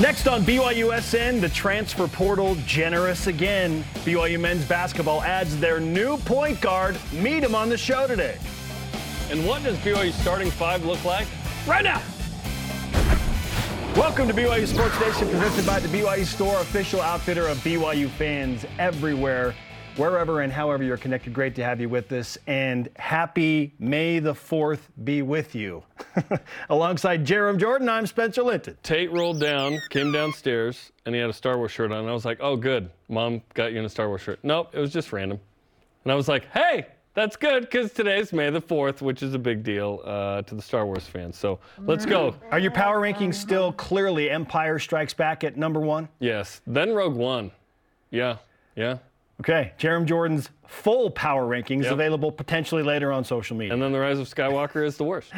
Next on BYUSN, the transfer portal generous again. BYU men's basketball adds their new point guard. Meet him on the show today. And what does BYU starting five look like right now? Welcome to BYU Sports Nation, presented by the BYU Store, official outfitter of BYU fans everywhere wherever and however you're connected. Great to have you with us. And happy May the 4th be with you. Alongside Jarom Jordan, I'm Spencer Linton. Tate rolled down, came downstairs, and he had a Star Wars shirt on. I was like, oh, good. Mom got you in a Star Wars shirt. Nope, it was just random. And I was like, hey, that's good because today's May the 4th, which is a big deal uh, to the Star Wars fans. So let's go. Are your power rankings still clearly Empire Strikes Back at number one? Yes. Then Rogue One. Yeah. Yeah. Okay, Jarom Jordan's full power rankings Yep. available potentially later on social media. And then the Rise of Skywalker is the worst.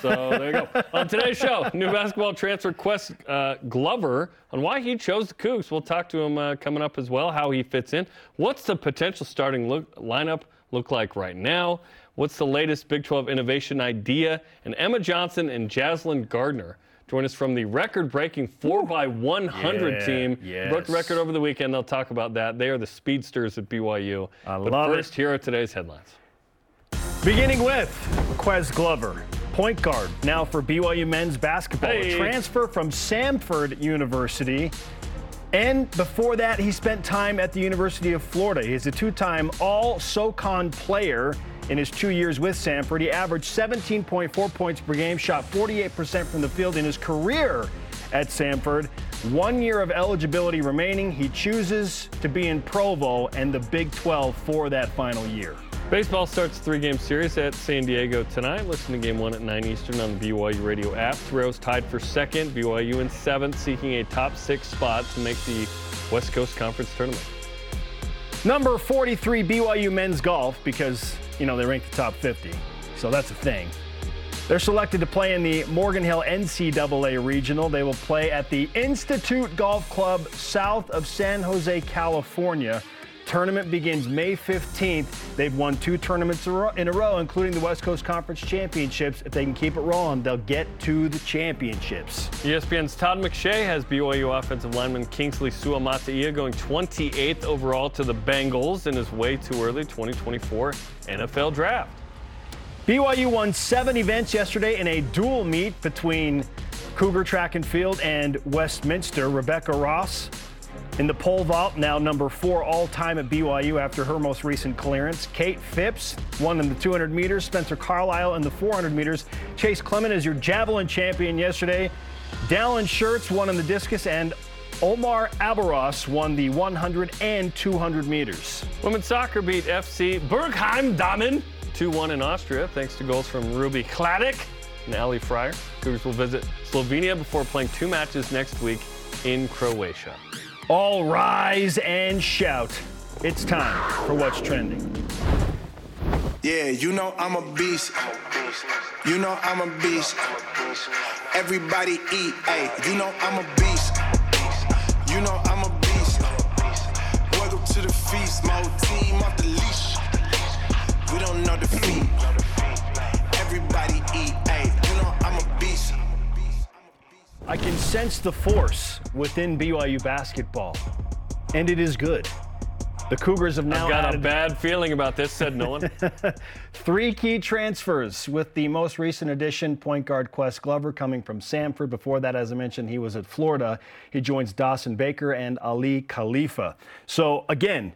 So there you go. On today's show, new basketball transfer Ques uh, Glover on why he chose the Cougs. We'll talk to him uh, coming up as well, how he fits in. What's the potential starting look, lineup look like right now? What's the latest Big 12 innovation idea? And Emma Johnson and Jaslyn Gardner join us from the record-breaking 4x100 Yeah, team. Broke the record over the weekend. They'll talk about that. They are the speedsters at BYU. I but love it. first, here are today's headlines. Beginning with Ques Glover, point guard, now for BYU men's basketball. A Hey. transfer from Samford University. And before that, he spent time at the University of Florida. He's a two time All SOCON player in his two years with Samford, He averaged 17.4 points per game, shot 48% from the field in his career at Samford. One year of eligibility remaining. He chooses to be in Provo and the Big 12 for that final year. Baseball starts three-game series at San Diego tonight. Listen to Game One at 9 Eastern on the BYU radio app. Torero's tied for second. BYU in seventh, seeking a top six spot to make the West Coast Conference tournament. Number 43 BYU men's golf because, you know, they rank the top 50. So that's a thing. They're selected to play in the Morgan Hill NCAA Regional. They will play at the Institute Golf Club south of San Jose, California. Tournament begins May 15th. They've won two tournaments in a row- in a row, including the West Coast Conference Championships. If they can keep it rolling, they'll get to the championships. ESPN's Todd McShay has BYU offensive lineman Kingsley Suamataia going 28th overall to the Bengals in his way too early 2024 NFL draft. BYU won seven events yesterday in a dual meet between Cougar Track and Field and Westminster. Rebecca Ross in the pole vault, now number four all time at BYU after her most recent clearance. Kate Phipps won in the 200 meters. Spencer Carlisle in the 400 meters. Chase Clement is your javelin champion yesterday. Dallin Schertz won in the discus, and Omar Abaros won the 100 and 200 meters. Women's soccer beat FC Bergheim Damen 2-1 in Austria thanks to goals from Ruby Kladik and Ali Fryer. Cougars will visit Slovenia before playing two matches next week in Croatia. All rise and shout. It's time for what's trending. Yeah, you know I'm a beast. You know I'm a beast. Everybody eat, hey. You know I'm a beast. You know I'm a beast. Welcome to the feast. My whole team off the leash. We don't know defeat. Everybody eat, I can sense the force within BYU basketball, and it is good. The Cougars have now Got a bad feeling about this, said no one. three key transfers with the most recent addition, point guard Ques Glover coming from Samford. Before that, as I mentioned, he was at Florida. He joins Dawson Baker and Aly Khalifa. So again,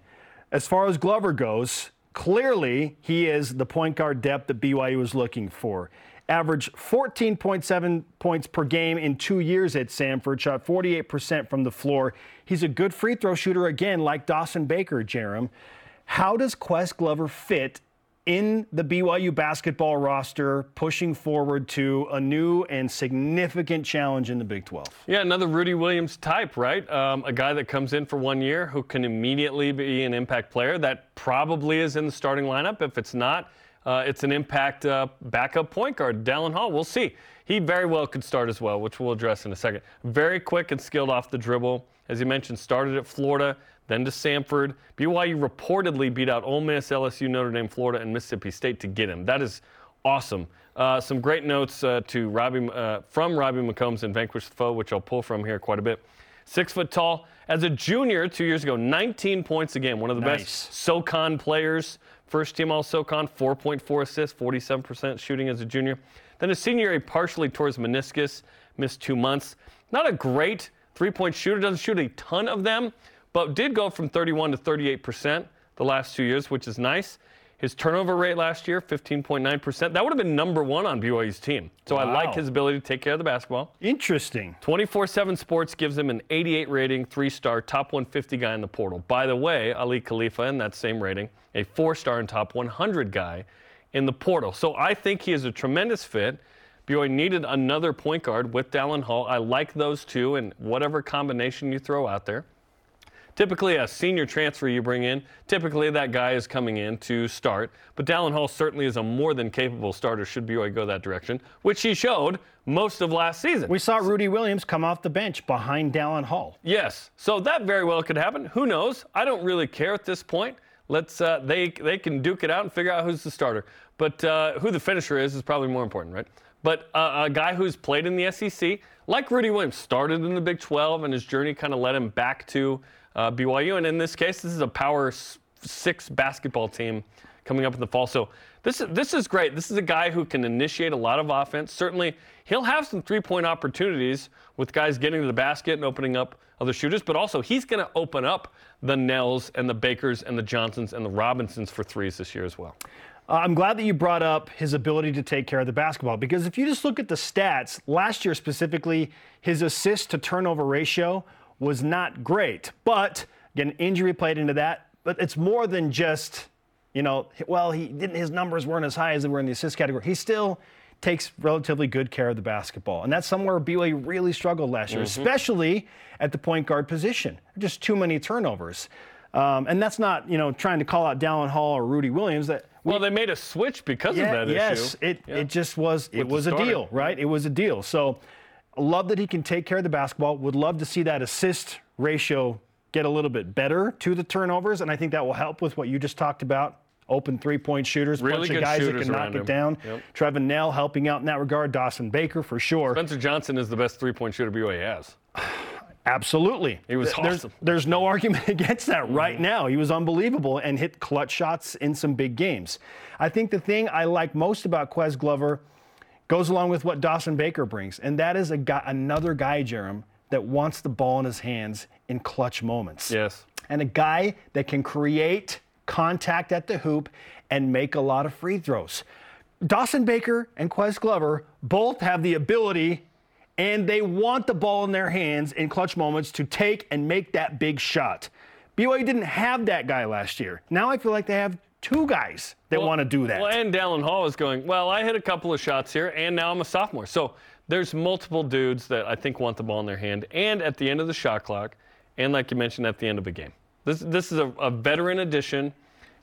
as far as Glover goes, clearly he is the point guard depth that BYU was looking for. Averaged 14.7 points per game in two years at Samford, shot 48% from the floor. He's a good free throw shooter again, like Dawson Baker, Jarom. How does Ques Glover fit in the BYU basketball roster, pushing forward to a new and significant challenge in the Big 12? Yeah, another Rudy Williams type, right? Um, a guy that comes in for one year who can immediately be an impact player. That probably is in the starting lineup. If it's not, uh, it's an impact uh, backup point guard, Dallin Hall. We'll see. He very well could start as well, which we'll address in a second. Very quick and skilled off the dribble. As you mentioned, started at Florida, then to Samford. BYU reportedly beat out Ole Miss, LSU, Notre Dame, Florida, and Mississippi State to get him. That is awesome. Uh, some great notes uh, to Robbie uh, from Robbie McCombs and Vanquish the Foe, which I'll pull from here quite a bit. Six foot tall. As a junior, two years ago, 19 points a game. One of the Nice. best SoCon players. First team All SoCon, 4.4 assists, 47% shooting as a junior. Then a senior year, partially his meniscus, missed two months. Not a great three point shooter, doesn't shoot a ton of them, but did go from 31 to 38% the last two years, which is nice. His turnover rate last year, 15.9%. That would have been number one on BYU's team. So I like his ability to take care of the basketball. Interesting. 24 7 Sports gives him an 88 rating, three star, top 150 guy in the portal. By the way, Aly Khalifa in that same rating, a four star and top 100 guy in the portal. So I think he is a tremendous fit. BYU needed another point guard with Dallin Hall. I like those two and whatever combination you throw out there. Typically, a senior transfer you bring in, typically that guy is coming in to start. But Dallin Hall certainly is a more than capable starter should BYU go that direction, which he showed most of last season. We saw Rudy Williams come off the bench behind Dallin Hall. Yes, so that very well could happen. Who knows? I don't really care at this point. Let's uh, they they can duke it out and figure out who's the starter. But uh, who the finisher is is probably more important, right? But a guy who's played in the SEC, like Rudy Williams, started in the Big 12, and his journey kind of led him back to uh, BYU. And in this case, this is a Power Six basketball team coming up in the fall. So this is this is great. This is a guy who can initiate a lot of offense. Certainly, he'll have some three-point opportunities with guys getting to the basket and opening up other shooters. But also, he's going to open up the Knells and the Bakers and the Johnsons and the Robinsons for threes this year as well. Uh, I'm glad that you brought up his ability to take care of the basketball because if you just look at the stats, last year specifically, his assist to turnover ratio was not great. But again, injury played into that. But it's more than just, you know, well, he didn't. His numbers weren't as high as they were in the assist category. He still takes relatively good care of the basketball, and that's somewhere BYU really struggled last year, especially at the point guard position. Just too many turnovers. Um, and that's not, you know, trying to call out Dallin Hall or Rudy Williams. That Well, they made a switch because yeah, of that yes, issue. it Yeah. it just was it With was a deal, right? It was a deal. So love that he can take care of the basketball. Would love to see that assist ratio get a little bit better to the turnovers, and I think that will help with what you just talked about. Open three-point shooters, Really bunch of guys that can knock around it down. Yep. Trevin Knell helping out in that regard. Dawson Baker for sure. Spencer Johnson is the best three-point shooter BYU has. Absolutely. He was Th- there's, awesome. There's no argument against that right mm-hmm. now. He was unbelievable and hit clutch shots in some big games. I think the thing I like most about Ques Glover goes along with what Dawson Baker brings, and that is a guy, another guy, Jarom, that wants the ball in his hands in clutch moments. Yes. And a guy that can create contact at the hoop and make a lot of free throws. Dawson Baker and Ques Glover both have the ability and they want the ball in their hands in clutch moments to take and make that big shot. BYU didn't have that guy last year. Now I feel like they have two guys that Well- want to do that. Well, and Dallin Hall is going, well, I hit a couple of shots here, and now I'm a sophomore. So there's multiple dudes that I think want the ball in their hand, and at the end of the shot clock, and like you mentioned, at the end of a game. This, this is a, a veteran addition,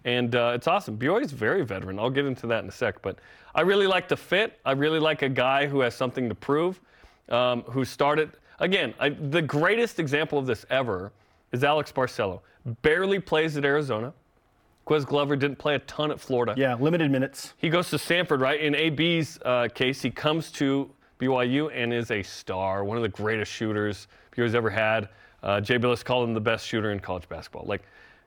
and uh, it's awesome. BYU is very veteran. I'll get into that in a sec, but I really like the fit. I really like a guy who has something to prove, um, who started, again, I, the greatest example of this ever is Alex Barcelo. Barely plays at Arizona. Ques Glover didn't play a ton at Florida. yeah, limited minutes. He goes to Samford, right? In AB's uh, case, he comes to BYU and is a star, one of the greatest shooters BYU's ever had. Uh, Jay Bilas called him the best shooter in college basketball. Like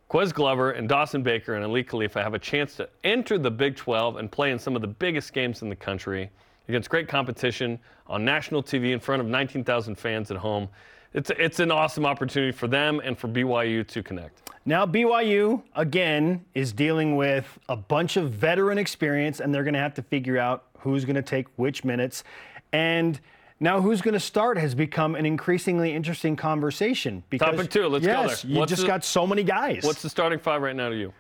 Ques Glover and Dawson Baker and Aly Khalifa have a chance to enter the Big 12 and play in some of the biggest games in the country against great competition on national TV in front of 19,000 fans at home. It's, it's an awesome opportunity for them and for BYU to connect. Now, BYU, again, is dealing with a bunch of veteran experience, and they're going to have to figure out who's going to take which minutes. And now, who's going to start has become an increasingly interesting conversation. Because, Topic two, let's go yes, there. You What's just the- got so many guys. What's the starting five right now to you?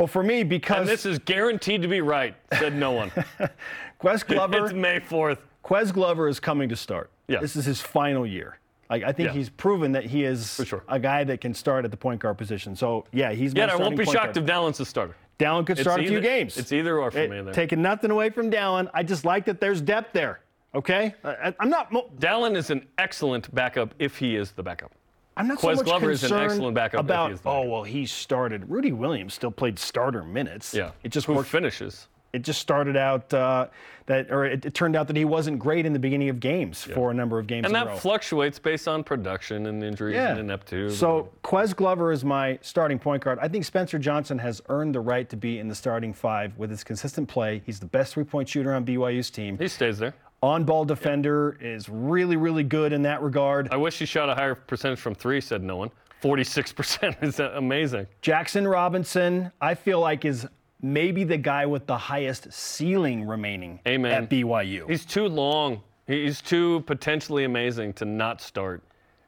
Well, for me, because And this is guaranteed to be right, said no one. Ques Glover, it's May 4th. Ques Glover is coming to start. Yeah. This is his final year. Like, I think Yeah. he's proven that he is sure. a guy that can start at the point guard position. So, yeah, he's Yeah, I won't be shocked guard. if Dallin's the starter. Dallin could It's start a few games. It's either or for It- me there. Taking nothing away from Dallin. I just like that there's depth there. Okay? I, I'm not. Mo- Dallin is an excellent backup if he is the backup. I'm not so Ques much Glover is an concerned excellent backup about. oh well, he started. Rudy Williams still played starter minutes. Yeah. It just Who worked. finishes? it just started out uh, that, or it, it turned out that he wasn't great in the beginning of games for a number of games And that fluctuates based on production and injuries Yeah. and ineptitude. So Ques Glover is my starting point guard. I think Spencer Johnson has earned the right to be in the starting five with his consistent play. He's the best three-point shooter on BYU's team. he stays there. On-ball defender is really, really good in that regard. I wish he shot a higher percentage from three, said no one. 46% is amazing. Jackson Robinson, I feel like is maybe the guy with the highest ceiling remaining Amen. at BYU. He's too long. He's too potentially amazing to not start.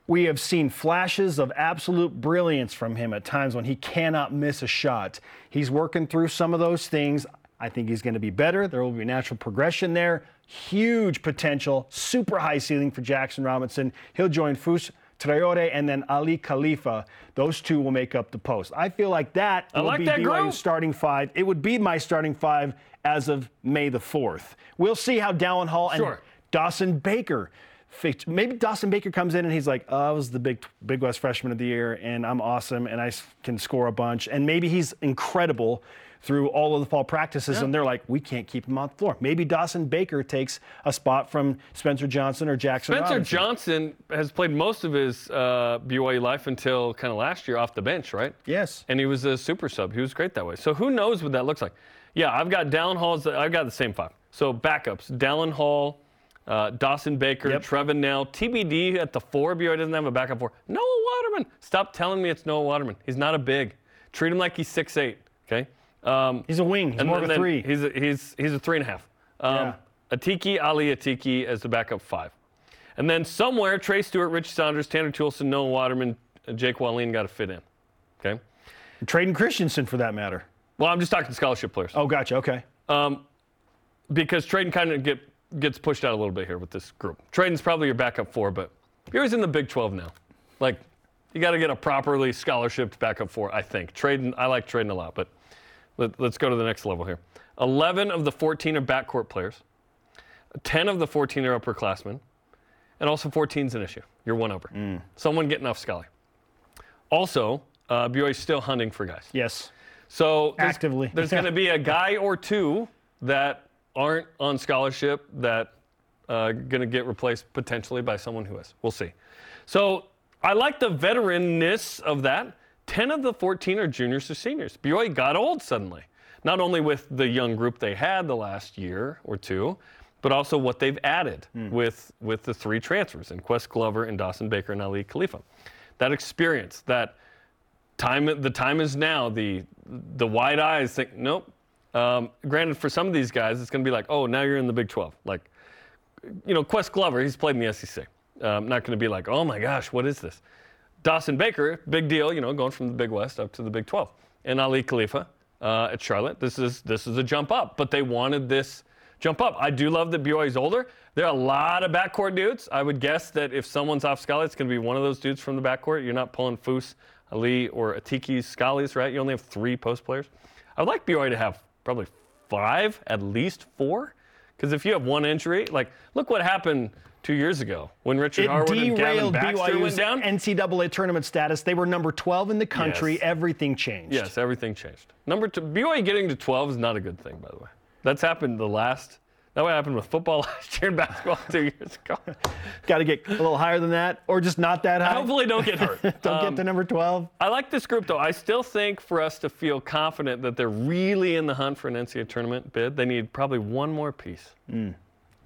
We have seen flashes of absolute brilliance from him at times when he cannot miss a shot. He's working through some of those things. I think he's going to be better. There will be natural progression there. Huge potential, super high ceiling for Jackson Robinson. He'll join Fus Traore and then Aly Khalifa. Those two will make up the post. I feel like that will like be that BYU's group. starting five. It would be my starting five as of May the 4th. We'll see how Dallin Hall and Sure. Dawson Baker. Maybe Dawson Baker comes in and he's like, oh, I was the big Big West freshman of the year, and I'm awesome, and I can score a bunch. And maybe he's incredible through all of the fall practices, and they're like, we can't keep him on the floor. Maybe Dawson Baker takes a spot from Spencer Johnson or Jackson Spencer Robinson. Johnson has played most of his uh, BYU life until kind of last year off the bench, right? Yes. And he was a super sub. He was great that way. So who knows what that looks like? Yeah, I've got Dallin Hall's. I've got the same five. So backups: Dallin Hall, uh, Dawson Baker, Yep. Trevin Knell, TBD at the four. BYU doesn't have a backup four. Noah Waterman. Stop telling me it's Noah Waterman. He's not a big. Treat him like he's six eight. Okay. Um, He's a wing. He's more of a three. He's a, he's he's a three and a half. Um, Yeah. Atiki Ally Atiki as the backup five, and then somewhere Trey Stewart, Rich Saunders, Tanner Toolson, Noah Waterman, and Jake Wallin got to fit in. Okay. Traden Christensen, for that matter. Well, I'm just talking scholarship players Oh, gotcha. Okay. because Traden kind of get gets pushed out a little bit here with this group. Traden's probably your backup four, but you're always in the Big 12 now. Like, you got to get a properly scholarshiped backup four, I think. Traden, I like Traden a lot, but let, let's go to the next level here. 11 of the 14 are backcourt players. 10 of the 14 are upperclassmen, and also 14 is an issue. You're one over. Someone getting off Scully. Also, uh, BYU's still hunting for guys. Yes. So there's, Actively. there's going to be a guy or two that aren't on scholarship that uh, going to get replaced potentially by someone who is. We'll see. So I like the veteranness of that. Ten of the 14 are juniors or seniors. BYU got old suddenly, not only with the young group they had the last year or two, but also what they've added with with the three transfers and Ques Glover and Dawson Baker and Aly Khalifa. That experience, that time the time is now the the wide eyes think nope um, granted for some of these guys it's going to be like oh now you're in the big 12 like you know ques glover he's played in the sec um, not going to be like oh my gosh what is this dawson baker big deal you know going from the big west up to the big 12 and aly khalifa uh, at charlotte this is this is a jump up but they wanted this jump up i do love that BYU's older there are a lot of backcourt dudes i would guess that if someone's off scholar it's going to be one of those dudes from the backcourt you're not pulling foose Ali or Atiki's Scallies, right? You only have three post players. I would like BYU to have probably five, at least four. Because if you have one injury, like look what happened two years ago when Richard It Harward and Gavin Baxter went down. NCAA tournament status. They were number 12 in the country. Yes. Everything changed. yes, everything changed. Number two, BYU getting to 12 is not a good thing, by the way. That's happened the last. That what happened with football last year and basketball two years ago. Got to get a little higher than that, or just not that high. Hopefully, don't get hurt. Don't Um, get to number 12. I like this group though. I still think for us to feel confident that they're really in the hunt for an NCAA tournament bid, they need probably one more piece.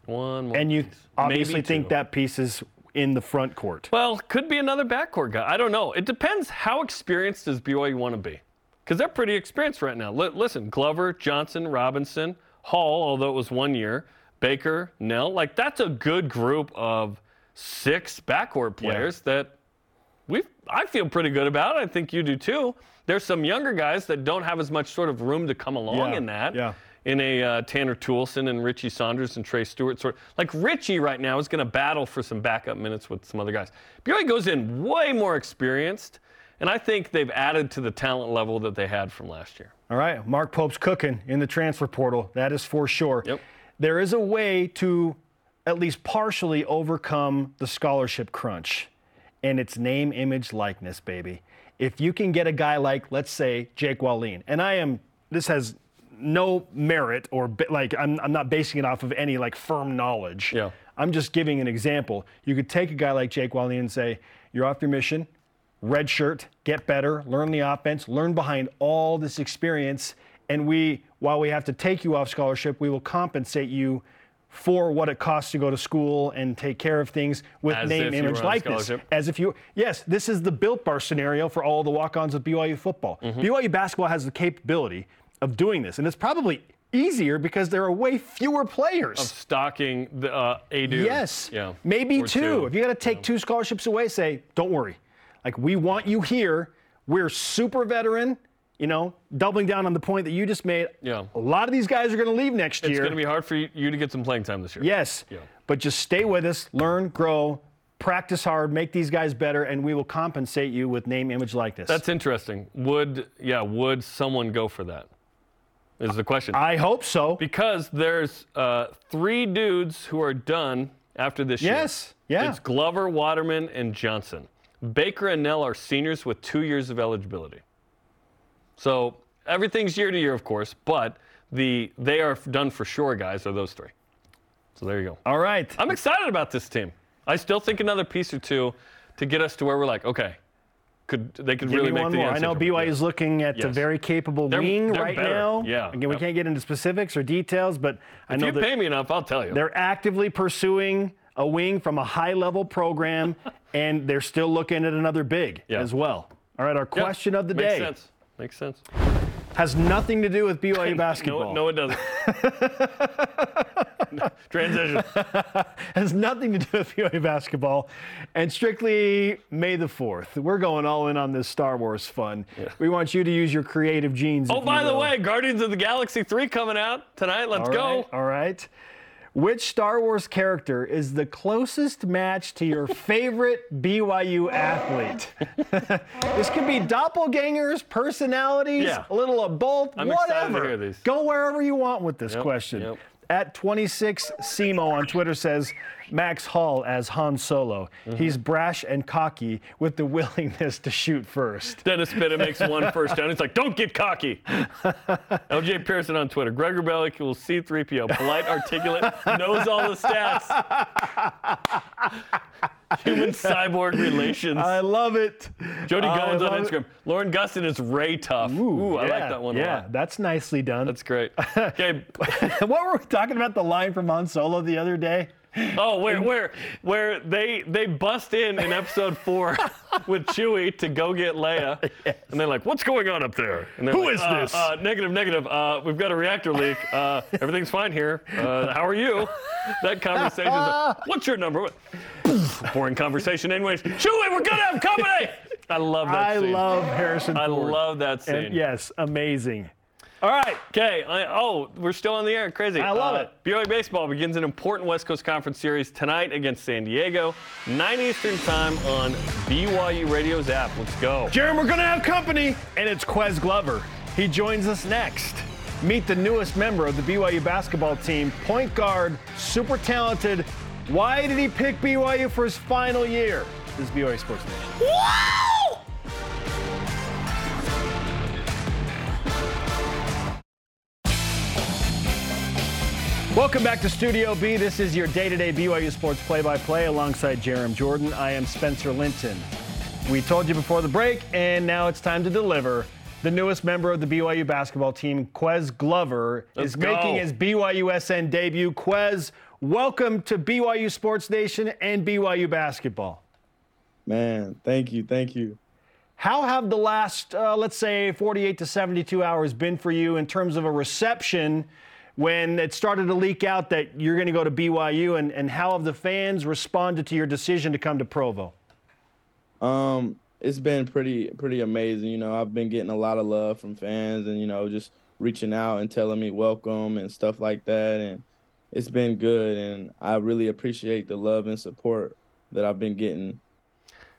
One more. And you piece. obviously think that piece is in the front court. Well, could be another backcourt guy. I don't know. It depends how experienced does BYU want to be, because they're pretty experienced right now. Li- listen, Glover, Johnson, Robinson, Hall, although it was one year, Baker, Knell. Like that's a good group of six backcourt players that we I feel pretty good about. I think you do too. There's some younger guys that don't have as much sort of room to come along Yeah, in that. yeah. In a uh, Tanner Toolson and Richie Saunders and Trey Stewart sort. of, Like Richie right now is going to battle for some backup minutes with some other guys. BYU goes in way more experienced, and I think they've added to the talent level that they had from last year. All right, Mark Pope's cooking in the transfer portal. That is for sure. Yep. There is a way to at least partially overcome the scholarship crunch, and it's name, image, likeness, baby. If you can get a guy like, let's say, Jake Wallin, and I am, this has no merit or like I'm, I'm not basing it off of any like firm knowledge. Yeah. I'm just giving an example. You could take a guy like Jake Wally and say, "You're off your mission. Red shirt, get better, learn the offense, learn behind all this experience, and we, while we have to take you off scholarship, we will compensate you." For what it costs to go to school and take care of things with As name, image, likeness. As if you, yes, this is the built bar scenario for all the walk ons of BYU football. Mm-hmm. BYU basketball has the capability of doing this, and it's probably easier because there are way fewer players. Of stocking the uh, a dude. yes, Yeah. maybe Or two. If you got to take two scholarships away, say, don't worry. Like, we want you here. We're super veteran, you know, doubling down on the point that you just made. Yeah. A lot of these guys are going to leave next It's year. It's going to be hard for you, to get some playing time this year. Yes. Yeah. But just stay with us, learn, grow, practice hard, make these guys better, and we will compensate you with name, image, likeness. That's interesting. Would yeah? Would someone go for that? Is the question. I hope so. because there's uh, three dudes who are done after this year. Yes, yeah. It's Glover, Waterman, and Johnson. Baker and Knell are seniors with two years of eligibility. So everything's year to year, of course, but the they are done for sure, guys. Are those three? So there you go. All right. I'm excited about this team. I still think another piece or two to get us to where we're like, okay, could they could Give really me make one the more. I know BYU is looking at a very capable They're- wing they're right better. now. Yeah, Again, we can't get into specifics or details, but I If know you pay me enough, I'll tell you. they're actively pursuing a wing from a high-level program, and they're still looking at another big Yeah. as well. All right, our Yeah, question of the makes day Makes Sense. Makes sense. has nothing to do with BYU basketball. No, no, it doesn't. Transition. has nothing to do with BYU basketball, and strictly May the 4th. We're going all in on this Star Wars fun. We want you to use your creative genes. Oh, by the way, Guardians of the Galaxy 3 coming out tonight. Let's All go. all right. Which Star Wars character is the closest match to your favorite BYU athlete? this could be doppelgangers, personalities, Yeah. a little of both, I'm whatever. excited to hear these. Go wherever you want with this Yep, question. yep. At 26 Simo on Twitter says Max Hall as Han Solo. Mm-hmm. He's brash and cocky with the willingness to shoot first. Dennis Pitta makes one first down. He's like, don't get cocky. LJ Pearson on Twitter. Greg Wrubell will C3PO. Polite, articulate, knows all the stats. Human cyborg relations. I love it. Jody I Goins on love it. Instagram. Lauren Gustin is Ray Tough. Ooh, I like that one a Yeah, that's nicely done. That's great. Okay. what were we talking about the line from Han Solo the other day? Oh, where where where they they bust in in episode four with Chewie to go get Leia, and they're like, "What's going on up there?" And they're Who like, is "Uh, this?" Uh, negative, negative. Uh, we've got a reactor leak. Uh, everything's fine here. Uh, how are you? That conversation. What's your number? What? Boring conversation, anyways. Chewie, we're gonna have company. I love that I scene. love Harrison I Ford. love that scene. And yes, amazing. All right. Okay. I- Oh, we're still on the air. Crazy. I love Uh, it. BYU baseball begins an important West Coast Conference series tonight against San Diego, 9 Eastern time on BYU Radio's app. Let's go. Jeremy, we're going to have company, and it's Ques Glover. He joins us next. Meet the newest member of the BYU basketball team, point guard, super talented. Why did he pick BYU for his final year? This is BYU Sports Nation. Welcome back to Studio B. This is your day-to-day BYU sports play-by-play alongside Jarom Jordan. I am Spencer Linton. We told you before the break, and now it's time to deliver. The newest member of the BYU basketball team, Ques Glover, Let's is go. making his BYUSN debut. Ques, welcome to BYU Sports Nation and BYU basketball. Man, thank you, thank you. How have the last, uh, let's say, 48 to 72 hours been for you in terms of a reception when it started to leak out that you're going to go to BYU, and, and how have the fans responded to your decision to come to Provo? Um, it's been pretty pretty amazing. You know, I've been getting a lot of love from fans, and you know, just reaching out and telling me welcome and stuff like that, and it's been good. And I really appreciate the love and support that I've been getting.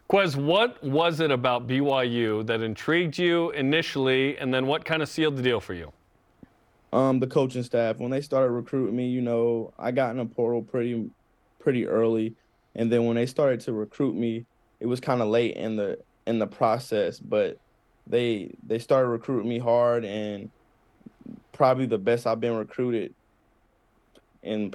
Ques, what was it about BYU that intrigued you initially, and then what kind of sealed the deal for you? Um, the coaching staff when they started recruiting me, you know, I got in a portal pretty pretty early, and then when they started to recruit me, it was kind of late in the in the process, but they they started recruiting me hard and probably the best I've been recruited in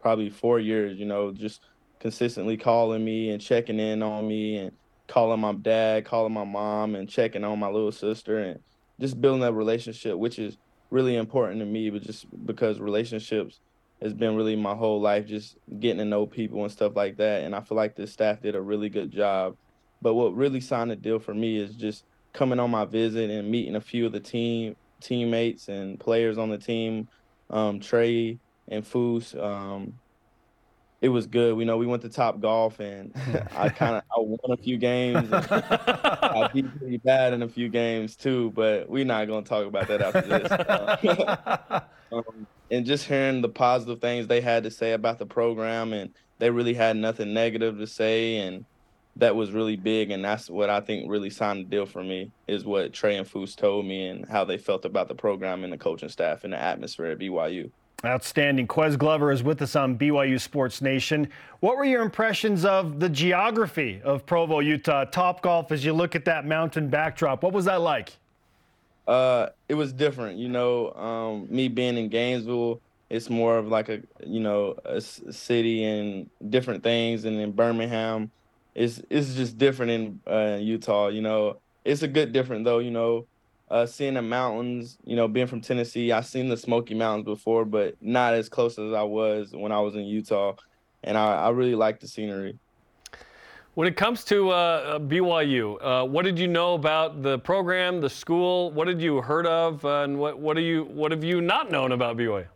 probably four years. You know, just consistently calling me and checking in on me and calling my dad, calling my mom, and checking on my little sister, and just building that relationship, which is really important to me. But just because relationships has been really my whole life, just getting to know people and stuff like that. And I feel like the staff did a really good job. But what really signed the deal for me is just coming on my visit and meeting a few of the team teammates and players on the team, um, Trey and Foose. Um, it was good. We know we went to Top Golf, and I kind of I won a few games. I beat pretty bad in a few games too, but we're not gonna talk about that after this. um, and just hearing the positive things they had to say about the program, and they really had nothing negative to say, and that was really big. And that's what I think really signed the deal for me is what Trey and Foose told me and how they felt about the program and the coaching staff and the atmosphere at BYU. Outstanding. Ques Glover is with us on BYU Sports Nation. What were your impressions of the geography of Provo, Utah? Top golf as you look at that mountain backdrop. What was that like? Uh, it was different. You know, um, me being in Gainesville, it's more of like a you know a city and different things, and in Birmingham, it's it's just different in uh, Utah. You know, it's a good different though. You know, uh, seeing the mountains. You know, being from Tennessee, I've seen the Smoky Mountains before, but not as close as I was when I was in Utah, and I, I really like the scenery. When it comes to uh, BYU, uh, what did you know about the program, the school? What did you heard of, uh, and what what do you what have you not known about BYU?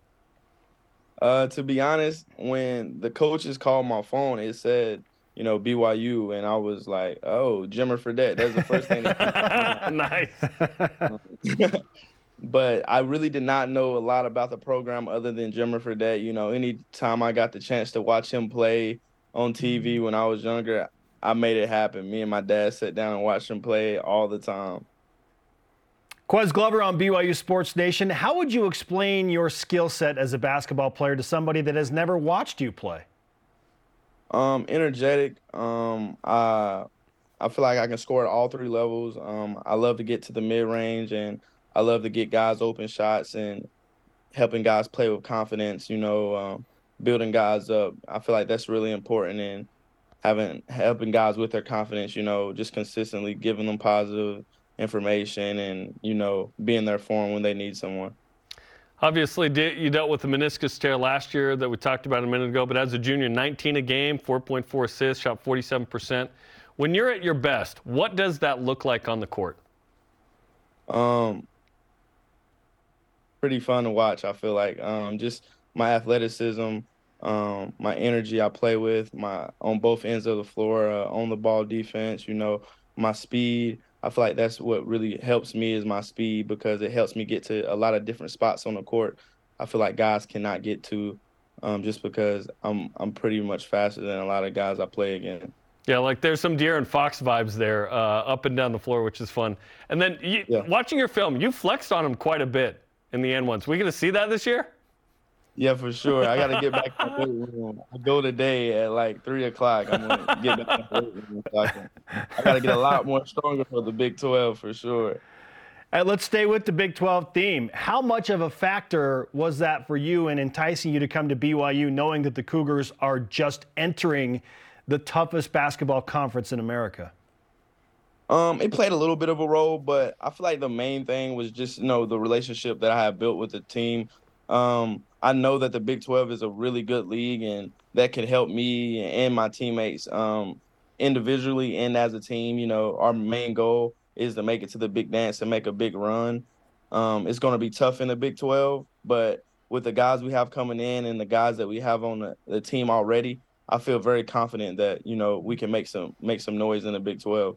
Uh, to be honest, when the coaches called my phone, it said, you know, BYU, and I was like, oh, Jimmer Fredette. That's the first thing. nice. but I really did not know a lot about the program other than Jimmer Fredette. You know, anytime I got the chance to watch him play on TV mm-hmm. when I was younger, I made it happen. Me and my dad sat down and watched him play all the time. Ques Glover on BYU Sports Nation. How would you explain your skill set as a basketball player to somebody that has never watched you play? Um, energetic. Um, I I feel like I can score at all three levels. Um, I love to get to the mid range and I love to get guys open shots and helping guys play with confidence. You know, um, building guys up. I feel like that's really important and having helping guys with their confidence, you know, just consistently giving them positive information and, you know, being there for them when they need someone. Obviously, you dealt with the meniscus tear last year that we talked about a minute ago, but as a junior, 19 a game, 4.4 assists, shot 47%. When you're at your best, what does that look like on the court? Um, pretty fun to watch. I feel like um, just my athleticism, um, my energy I play with, my on both ends of the floor, uh, on the ball defense, you know, my speed. I feel like that's what really helps me is my speed because it helps me get to a lot of different spots on the court. I feel like guys cannot get to um, just because I'm I'm pretty much faster than a lot of guys I play against. Yeah, like there's some De'Aaron Fox vibes there, uh, up and down the floor, which is fun. And then you, yeah. watching your film, you flexed on him quite a bit in the end ones. We to see that this year? Yeah, for sure. I got to get back to the weight room. I go today at like three o'clock. I'm gonna get back to the weight room. So I, I got to get a lot more stronger for the Big 12 for sure. Right, let's stay with the Big 12 theme. How much of a factor was that for you in enticing you to come to BYU, knowing that the Cougars are just entering the toughest basketball conference in America? Um, it played a little bit of a role, but I feel like the main thing was just you know the relationship that I have built with the team. Um, I know that the Big 12 is a really good league and that can help me and my teammates um, individually and as a team. You know, our main goal is to make it to the big dance and make a big run. Um, it's going to be tough in the Big 12, but with the guys we have coming in and the guys that we have on the, the team already, I feel very confident that you know we can make some make some noise in the Big 12.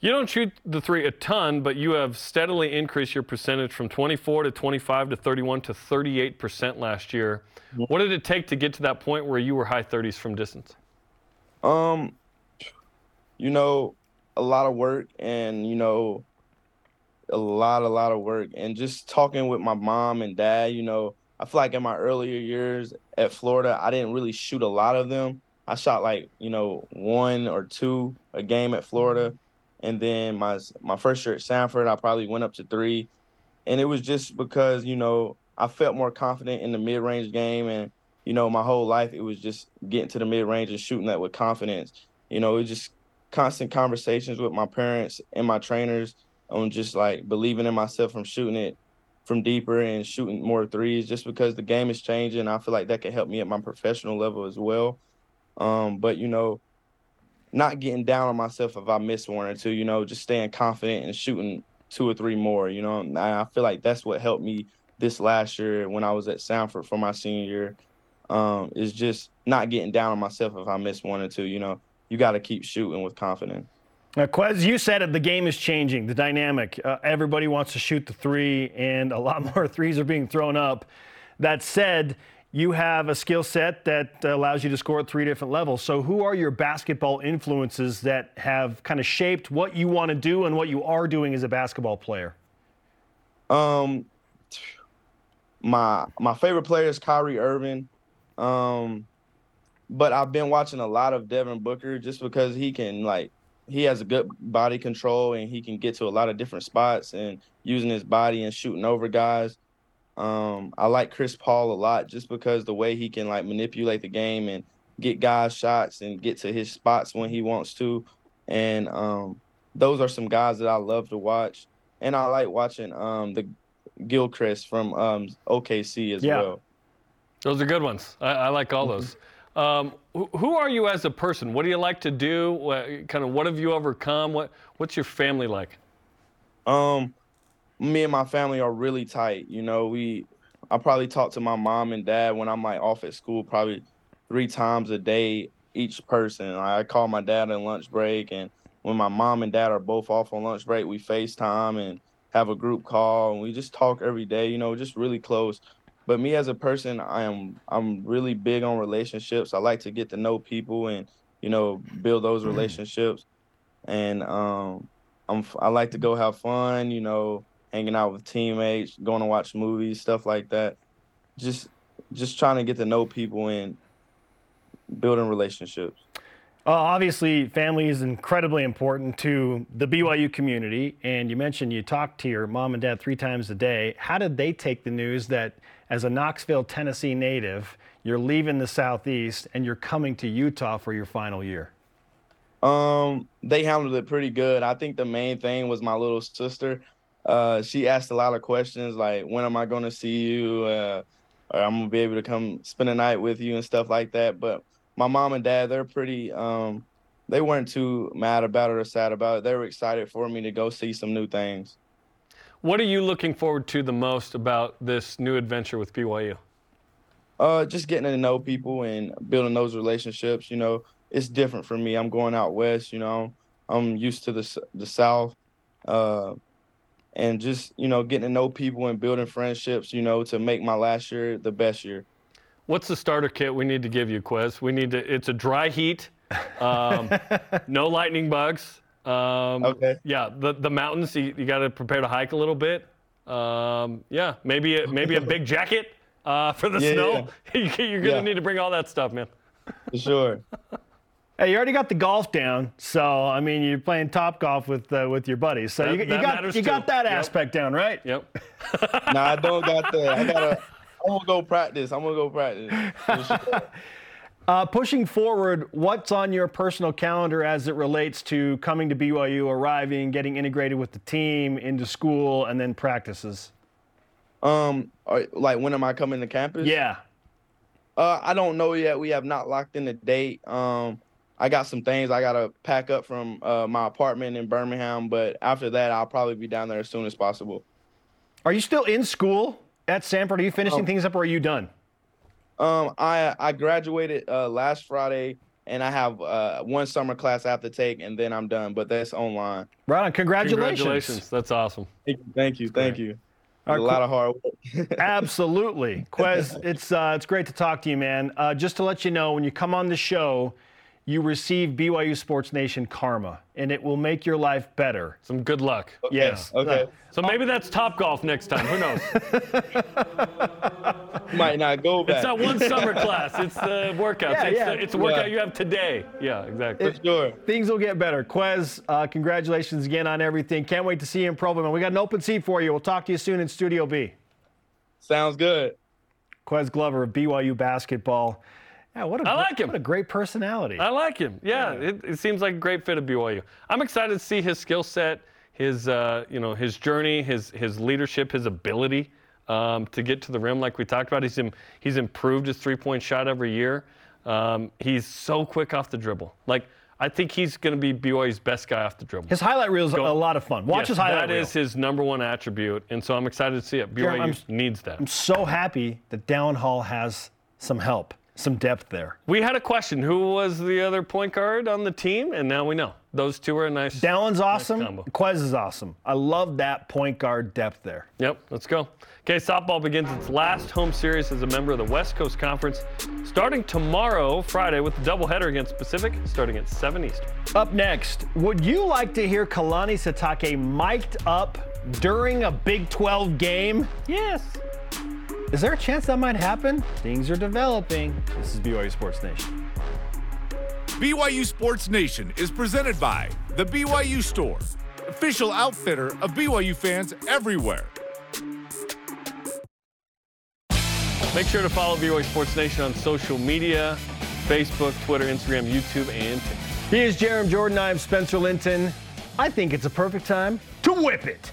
You don't shoot the three a ton, but you have steadily increased your percentage from 24 to 25 to 31 to 38 percent last year. What did it take to get to that point where you were high 30s from distance? Um, you know, a lot of work and you know, a lot, a lot of work, and just talking with my mom and dad. You know, I feel like in my earlier years at Florida, I didn't really shoot a lot of them. I shot like you know one or two a game at Florida and then my my first year at Samford, I probably went up to three. and it was just because you know I felt more confident in the mid range game, and you know my whole life it was just getting to the mid range and shooting that with confidence. You know, it was just constant conversations with my parents and my trainers on just like believing in myself from shooting it from deeper and shooting more threes just because the game is changing. I feel like that could help me at my professional level as well. Um, but you know, not getting down on myself if I miss one or two, you know, just staying confident and shooting two or three more, you know. And I feel like that's what helped me this last year when I was at Samford for my senior year. Um, is just not getting down on myself if I miss one or two, you know. You got to keep shooting with confidence. Now, Ques, you said it, the game is changing, the dynamic. Uh, everybody wants to shoot the three, and a lot more threes are being thrown up. That said, you have a skill set that allows you to score at three different levels. So, who are your basketball influences that have kind of shaped what you want to do and what you are doing as a basketball player? Um, my my favorite player is Kyrie Irving. Um, but I've been watching a lot of Devin Booker just because he can like he has a good body control and he can get to a lot of different spots and using his body and shooting over guys. Um, I like Chris Paul a lot just because the way he can like manipulate the game and get guys shots and get to his spots when he wants to. And um, those are some guys that I love to watch. And I like watching um, the Gilchrist from um, OKC as yeah. well. Those are good ones. I, I like all those. Um, who are you as a person? What do you like to do? What, kind of what have you overcome? What What's your family like? Um, me and my family are really tight. You know, we I probably talk to my mom and dad when I'm like off at school probably three times a day each person. I call my dad on lunch break, and when my mom and dad are both off on lunch break, we FaceTime and have a group call, and we just talk every day. You know, just really close. But me as a person, I am I'm really big on relationships. I like to get to know people and you know build those mm. relationships. And um, I'm I like to go have fun. You know, hanging out with teammates, going to watch movies, stuff like that. Just just trying to get to know people and building relationships. Uh, obviously, family is incredibly important to the BYU community. And you mentioned you talked to your mom and dad three times a day. How did they take the news that, as a Knoxville, Tennessee native, you're leaving the Southeast and you're coming to Utah for your final year? Um, they handled it pretty good. I think the main thing was my little sister. Uh, she asked a lot of questions like, "When am I going to see you?" Uh, or I'm gonna be able to come spend a night with you and stuff like that. But my mom and dad, they're pretty um they weren't too mad about it or sad about it. They were excited for me to go see some new things. What are you looking forward to the most about this new adventure with BYU? Uh, just getting to know people and building those relationships. You know, it's different for me. I'm going out west. You know, I'm used to the the South, uh, and just you know getting to know people and building friendships. You know, to make my last year the best year. What's the starter kit we need to give you, Ques? We need to. It's a dry heat, um, no lightning bugs. Um, okay. Yeah, the the mountains. You, you got to prepare to hike a little bit. Um, yeah, maybe a, maybe a big jacket uh, for the yeah, snow. Yeah. You're gonna yeah. need to bring all that stuff, man. For sure. Hey, you already got the golf down, so I mean, you're playing top golf with uh, with your buddies, so that, you, you got you too. got that yep. aspect down, right? Yep. no, I don't got that. I gotta I'm gonna go practice. I'm gonna go practice. Uh, pushing forward, what's on your personal calendar as it relates to coming to BYU, arriving, getting integrated with the team, into school, and then practices? Um, like when am I coming to campus? Yeah. Uh, I don't know yet. We have not locked in a date. Um, I got some things I gotta pack up from uh, my apartment in Birmingham, but after that, I'll probably be down there as soon as possible. Are you still in school? at Samford? Are you finishing um, things up or are you done? Um, I I graduated uh, last Friday, and I have uh, one summer class I have to take, and then I'm done. But that's online. Right on. Congratulations. Congratulations. That's awesome. Thank you. Thank you. Thank you. a lot of hard work. Absolutely, Ques. It's uh, it's great to talk to you, man. Uh, just to let you know, when you come on the show, you receive BYU Sports Nation karma, and it will make your life better. Some good luck. Yes. Okay. So maybe that's Top Golf next time. Who knows? Might not go back. It's not one summer class. It's the workouts. Yeah, it's, yeah. The, it's a workout Yeah. you have today. Yeah, exactly. For sure. Things will get better. Ques, uh, congratulations again on everything. Can't wait to see you in Provo. Man. We got an open seat for you. We'll talk to you soon in Studio B. Sounds good. Ques Glover of BYU basketball. Yeah, what a I like him. What a great personality. I like him. Yeah, It, it seems like a great fit at BYU. I'm excited to see his skill set, his uh, you know his journey, his his leadership, his ability um, to get to the rim. Like we talked about, he's im- he's improved his three point shot every year. Um, he's so quick off the dribble. Like I think he's going to be BYU's best guy off the dribble. his highlight reel is a lot of fun. Watch Yes, his highlight That reel. is his number one attribute, and so I'm excited to see it. BYU needs that. I'm so happy that Dallin Hall has some help, some depth there. We had a question: Who was the other point guard on the team? And now we know those two are a nice. Dallin's awesome. combo. Ques is awesome. I love that point guard depth there. Yep, let's go. Okay, softball begins its last home series as a member of the West Coast Conference, starting tomorrow, Friday, with the doubleheader against Pacific, starting at 7 Eastern. Up next, would you like to hear Kalani Sitake mic'd up during a Big 12 game? Yes. Is there a chance that might happen? Things are developing. This is BYU Sports Nation. BYU Sports Nation is presented by The BYU Store, official outfitter of BYU fans everywhere. Make sure to follow BYU Sports Nation on social media Facebook, Twitter, Instagram, YouTube, and TikTok. He is Jarom Jordan. I'm Spencer Linton. I think it's a perfect time to whip it.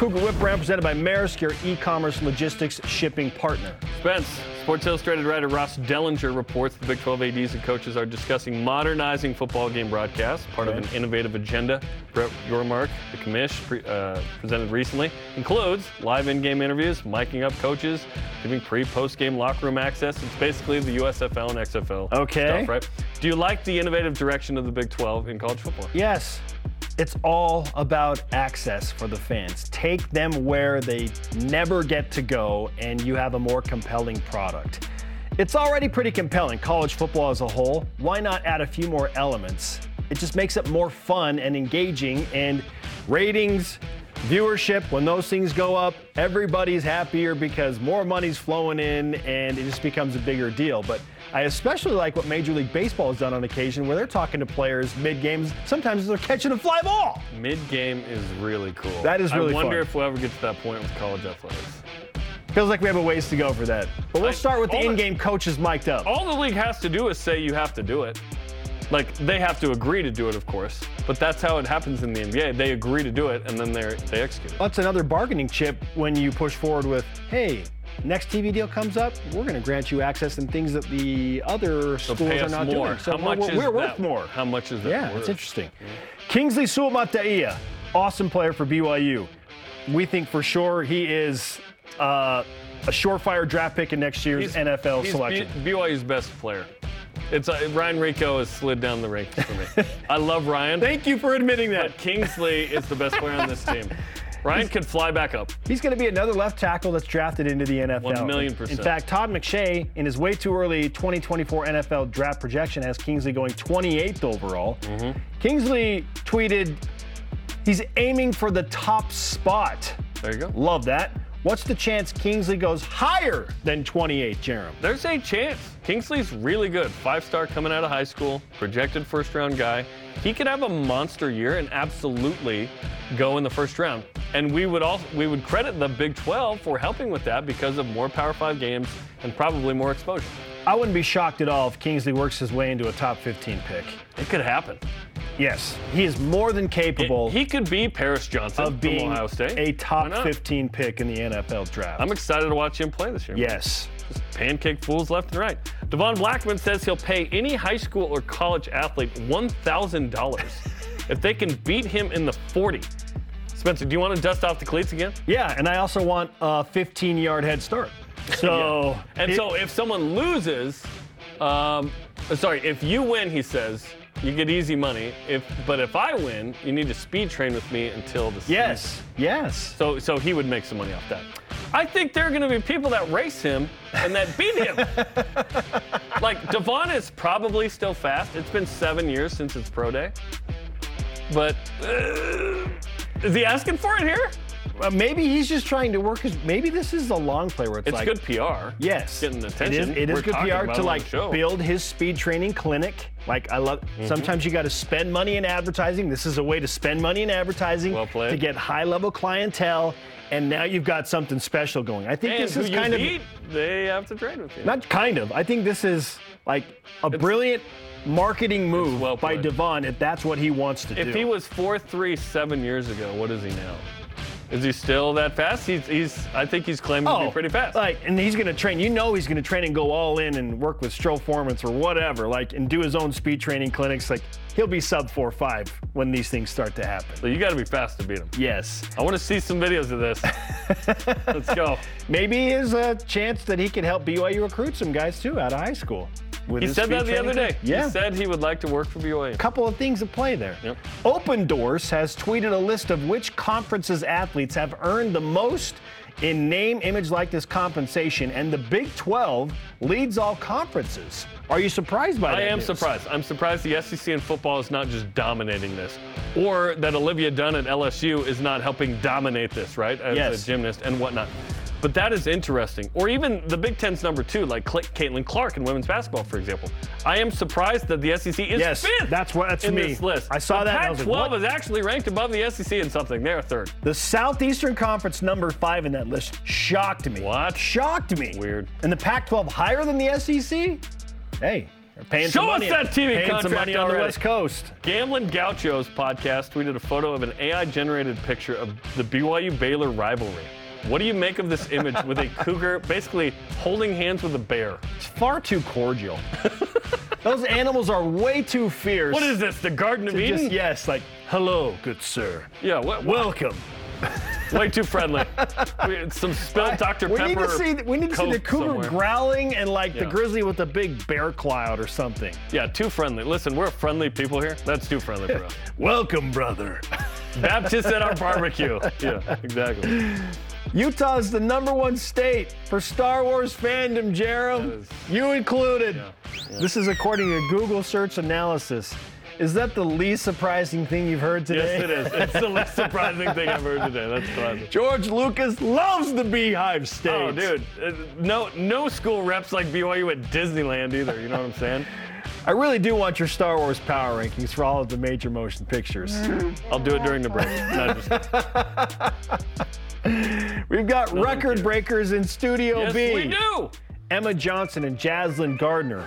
Cougar Whip Brand presented by Maersk, your e-commerce logistics shipping partner. Spence, Sports Illustrated writer Ross Dellenger reports the Big 12 ADs and coaches are discussing modernizing football game broadcasts, part of an innovative agenda. Brett Yormark, the commish, pre, uh, presented recently, includes live in-game interviews, miking up coaches, giving pre, post-game locker room access. It's basically the USFL and XFL Okay. stuff, right? Do you like the innovative direction of the Big 12 in college football? Yes, it's all about access for the fans. Take them where they never get to go, and you have a more compelling product. It's already pretty compelling, college football as a whole. Why not add a few more elements? It just makes it more fun and engaging, and ratings, viewership, when those things go up, everybody's happier because more money's flowing in and it just becomes a bigger deal. But I especially like what Major League Baseball has done on occasion where they're talking to players mid games. Sometimes they're catching a fly ball. Mid-game is really cool. That is really I wonder fun. if we'll ever get to that point with college athletics. Feels like we have a ways to go for that. But we'll start with the the- in game coaches mic'd up. all the league has to do is say you have to do it. Like they have to agree to do it, of course, but that's how it happens in the NBA. They agree to do it, and then they they execute it. That's another bargaining chip when you push forward with, hey, next TV deal comes up, we're going to grant you access and things that the other So schools are not more. doing. So how much we're, is we're that? worth more. How much is that? Yeah, worth? it's interesting. Kingsley Suamataia, awesome player for BYU. We think for sure he is uh, a surefire draft pick in next year's NFL he's selection. B- BYU's best player. It's uh, Ryan Rehkow has slid down the ranks for me. I love Ryan. Thank you for admitting that. but Kingsley is the best player on this team. Ryan could fly back up. He's going to be another left tackle that's drafted into the NFL. One million percent. In fact, Todd McShay, in his way too early 2024 NFL draft projection, has Kingsley going 28th overall. Mm-hmm. Kingsley tweeted, he's aiming for the top spot. There you go. Love that. What's the chance Kingsley goes higher than 28, Jarom? There's a chance. Kingsley's really good. Five star coming out of high school, projected first round guy. He could have a monster year and absolutely go in the first round. And we would also we would credit the Big 12 for helping with that because of more Power 5 games and probably more exposure. I wouldn't be shocked at all if Kingsley works his way into a top 15 pick. It could happen. Yes, he is more than capable He could be Paris Johnson of being from Ohio State. a top 15 pick in the NFL draft. I'm excited to watch him play this year. yes. Just pancake fools left and right. Devon Blackmon says he'll pay any high school or college athlete $1,000 if they can beat him in the 40. Spencer, do you want to dust off the cleats again? Yeah, and I also want a 15 yard head start. So, And it- so if someone loses, um, sorry, if you win, he says, you get easy money. If but if I win, you need to speed train with me until the season. yes, yes. So so he would make some money off that. I think there are going to be people that race him and that beat him. like Devon is probably still fast. It's been seven years since his pro day, but uh, is he asking for it here? Uh, maybe he's just trying to work his. Maybe this is the long play where it's, It's like good PR. Yes, getting It is, attention. it is good PR to like build his speed training clinic. Like I love. Mm-hmm. Sometimes you got to spend money in advertising. This is a way to spend money in advertising Well to get high level clientele. And now you've got something special going. I think And this is kind of beat, they have to trade with you. not kind of. I think this is like a brilliant marketing move well by. Devon if that's what he wants to do. If he was four three seven years ago, what is he now? Is he still that fast? He's, he's I think he's claiming to be oh, pretty fast. Oh, Like, and he's going to train. You know, he's going to train and go all in and work with Stroformance or whatever. Like, and do his own speed training clinics. Like, he'll be sub four five when these things start to happen. so you got to be fast to beat him. Yes, I want to see some videos of this. Let's go. maybe is a chance that he can help BYU recruit some guys too out of high school. With He said that the other day. Yeah. He said he would like to work for BYU. couple of things at play there. Yep. Opendorse has tweeted a list of which conferences athletes have earned the most in name, image, likeness compensation, and the Big 12 leads all conferences. Are you surprised by that? I am news? surprised. I'm surprised the SEC in football is not just dominating this, or that Olivia Dunne at LSU is not helping dominate this, right? As Yes. a gymnast and whatnot. But that is interesting. Or even the Big Ten's number two, like Caitlin Clark in women's basketball, for example. I am surprised that the SEC is Yes, fifth. that's what- that's in me. this list. I saw the that and I was like, Pac-12 what? is actually ranked above the SEC in something. They're third. The Southeastern Conference number five in that list shocked me. What? Shocked me. Weird. And the Pac-12 higher than the SEC? Hey, they're paying Show some us that TV paying some contract money on the. West Coast. Gamblin Gaucho's podcast tweeted a photo of an AI-generated picture of the BYU Baylor rivalry. What do you make of this image with a cougar basically holding hands with a bear? It's far too cordial. Those animals are way too fierce. What is this? The Garden of Eden? just yes, like hello, good sir. Yeah. What, what? Welcome. Way too friendly. We- Some spilled Dr. we need to see. We need to see the cougar somewhere. growling and like the grizzly with a big bear cloud or something. Yeah, too friendly. Listen, we're friendly people here. That's too friendly for us. Welcome, brother. Baptist at our barbecue. Yeah, exactly. Utah is the number one state for Star Wars fandom, Jarom. You included. This is according to Google search analysis. Is that the least surprising thing you've heard today? Yes, it is. It's the least surprising thing I've heard today. That's classic. George Lucas loves the Beehive State. Oh, dude, uh, no, no school reps like BYU at Disneyland either. You know what I'm saying? I really do want your Star Wars power rankings for all of the major motion pictures. I'll do it during the break. No, just, We've got record breakers in Studio yes, B. Yes, we do. Emma Johnson and Jaslyn Gardner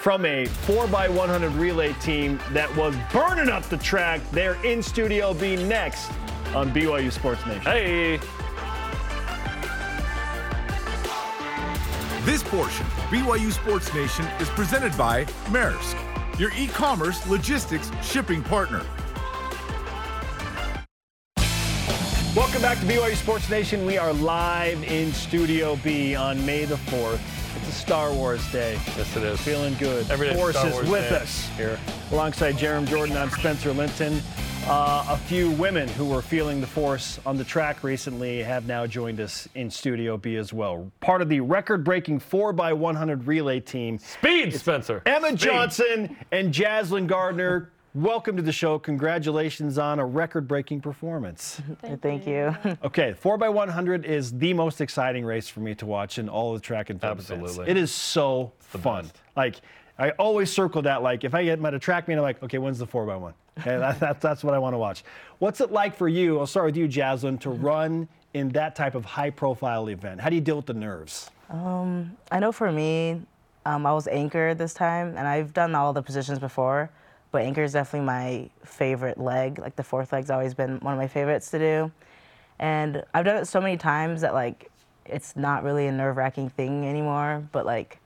from a 4x100 relay team that was burning up the track. They're in Studio B next on BYU Sports Nation. Hey. This portion of BYU Sports Nation is presented by Maersk, your e-commerce logistics shipping partner. Welcome back to BYU Sports Nation. We are live in Studio B on May the 4th. Star Wars day. Yes, it is. Feeling good. Every day Force Star is Wars with Day us. here. Alongside Jarom Jordan, I'm Spencer Linton. Uh, a few women who were feeling the force on the track recently have now joined us in Studio B as well. Part of the record-breaking 4x100 relay team, Speed, Spencer. Emma Speed. Johnson and Jaslyn Gardner. Welcome to the show. Congratulations on a record-breaking performance. Thank, you. Okay, 4x100 is the most exciting race for me to watch in all of the track and field events. Absolutely. It is so fun. best. Like, I always circle that. Like, if I get at a track meet, I'm like, okay, when's the 4x1? Okay, that, that, that's what I want to watch. What's it like for you? I'll start with you, Jaslyn, to run in that type of high-profile event. How do you deal with the nerves? I know for me, um, I was anchor this time, and I've done all the positions before, but anchor is definitely my favorite leg. Like the fourth leg's always been one of my favorites to do, and I've done it so many times that like it's not really a nerve-wracking thing anymore. But like,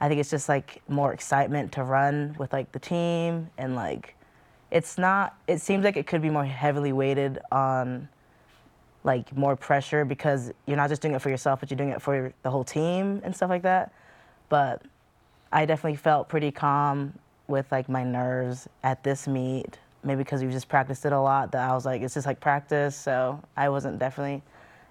I think it's just like more excitement to run with like the team, and like, it's not. It seems like it could be more heavily weighted on like more pressure because you're not just doing it for yourself, but you're doing it for the whole team and stuff like that. But I definitely felt pretty calm with like my nerves at this meet. Maybe because we just practiced it a lot that I was like, it's just like practice. So I wasn't definitely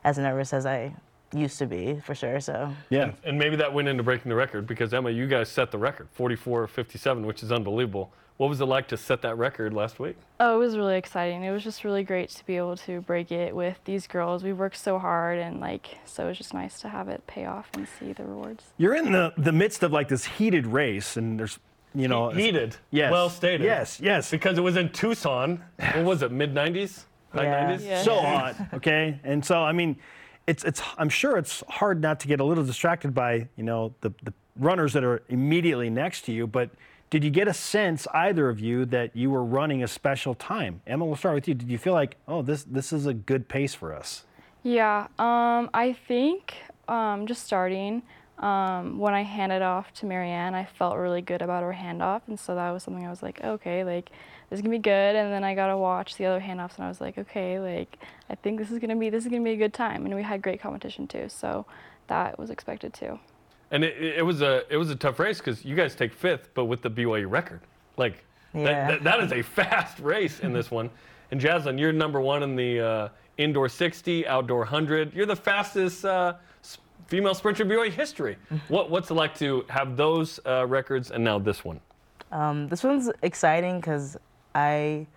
as nervous as I used to be for sure. So Yeah. And maybe that went into breaking the record because Emma, you guys set the record, 44-57, which is unbelievable. What was it like to set that record last week? Oh, it was really exciting. It was just really great to be able to break it with these girls. We worked so hard, and like, so it was just nice to have it pay off and see the rewards. You're in the, the midst of like this heated race, and there's, you know, Heated. Yes. Well stated. Yes, yes. Because it was in Tucson. What was it? Mid 90s? High Yeah. 90s? Yeah. so hot. Okay, and so I mean, it's it's. I'm sure it's hard not to get a little distracted by you know the the runners that are immediately next to you. But did you get a sense, either of you, that you were running a special time? Emma, we'll start with you. Did you feel like, oh, this this is a good pace for us? Yeah, um, I think um, just starting, um, when I handed off to Marianne, I felt really good about her handoff, and so that was something I was like, okay, like this is gonna be good. And then I got to watch the other handoffs, and I was like, okay, like I think this is gonna be this is gonna be a good time, and we had great competition too, so that was expected too. And it, it was a it was a tough race because you guys take fifth, but with the BYU record, like Yeah. that, that, that is a fast race in this one. And Jaslyn, you're number one in the uh, indoor 60, outdoor 100. You're the fastest uh, s- female sprinter in BYU history. what what's it like to have those uh, records and now this one? Um, this one's exciting because I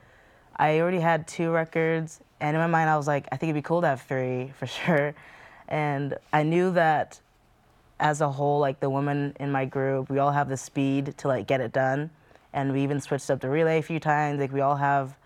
I already had two records, and in my mind I was like, I think it'd be cool to have three for sure. And I knew that as a whole, like the women in my group, we all have the speed to like get it done, and we even switched up the relay a few times. Like we all have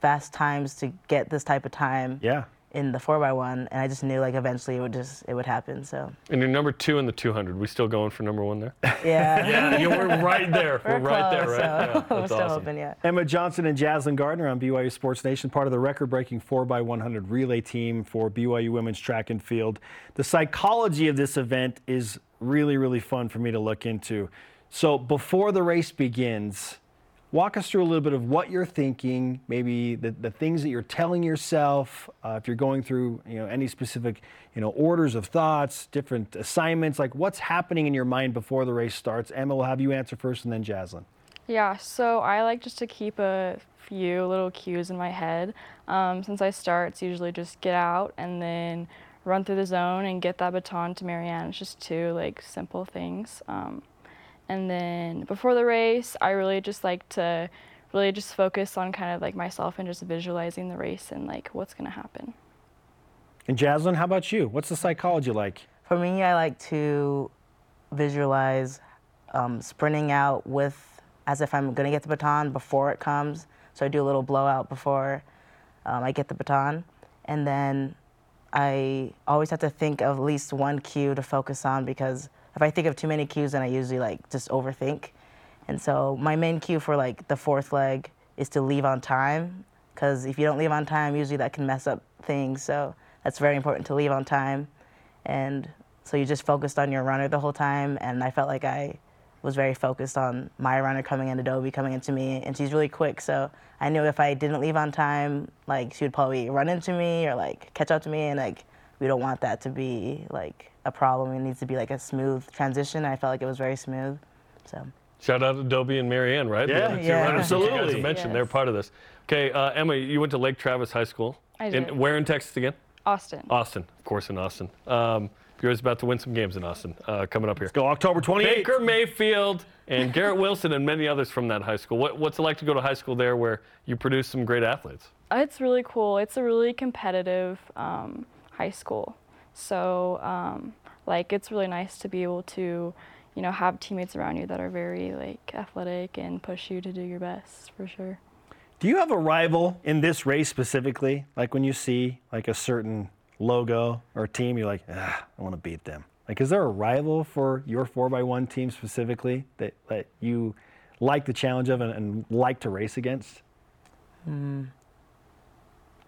fast times to get this type of time Yeah. In the four by one, and I just knew like eventually it would just it would happen. So And you're number two in the 200. We still going for number one there? yeah, yeah, you we're right there. We're, we're right there, right? So Yeah, we're that's still awesome. hoping, yeah. Emma Johnson and Jaslyn Gardner on BYU Sports Nation, part of the record-breaking 4x100 relay team for BYU women's track and field. The psychology of this event is really, really fun for me to look into. So before the race begins, walk us through a little bit of what you're thinking, maybe the, the things that you're telling yourself, uh, if you're going through you know any specific you know orders of thoughts, different assignments, like what's happening in your mind before the race starts. Emma we'll have you answer first, and then Jaslyn. Yeah, so I like just to keep a few little cues in my head. Um, since I start, it's usually just get out and then run through the zone and get that baton to Marianne. It's just two like simple things. Um, and then before the race, I really just like to really just focus on kind of like myself and just visualizing the race and like what's gonna happen. And Jaslyn, how about you? What's the psychology like? For me, I like to visualize um, sprinting out with as if I'm gonna get the baton before it comes. So I do a little blowout before um, I get the baton, and then I always have to think of at least one cue to focus on because if I think of too many cues, then I usually like just overthink. And so my main cue for like the fourth leg is to leave on time because if you don't leave on time, usually that can mess up things. So that's very important to leave on time. And so you just focused on your runner the whole time. And I felt like I was very focused on my runner coming into Adobe, coming into me. And she's really quick. So I knew if I didn't leave on time, like she would probably run into me or like catch up to me. And like we don't want that to be like a problem. It needs to be like a smooth transition. I felt like it was very smooth. So. Shout out to Dobie and Marianne, right? The Yeah. other two Yeah. runners that You guys Absolutely. have mentioned, Yes. they're part of this. Okay, uh, Emma, you went to Lake Travis High School. I In, did. where in Texas again? Austin. Austin, of course, in Austin. Um, BYU's about to win some games in Austin uh, coming up here. Go October 28th. Baker Mayfield and Garrett Wilson and many others from that high school. What, what's it like to go to high school there where you produce some great athletes? It's really cool. It's a really competitive um, high school. So, um, like, it's really nice to be able to, you know, have teammates around you that are very like athletic and push you to do your best for sure. Do you have a rival in this race specifically? Like when you see like a certain logo or team, you're like, ah, I want to beat them. Like, is there a rival for your 4x1 team specifically that, that you like the challenge of and, and like to race against?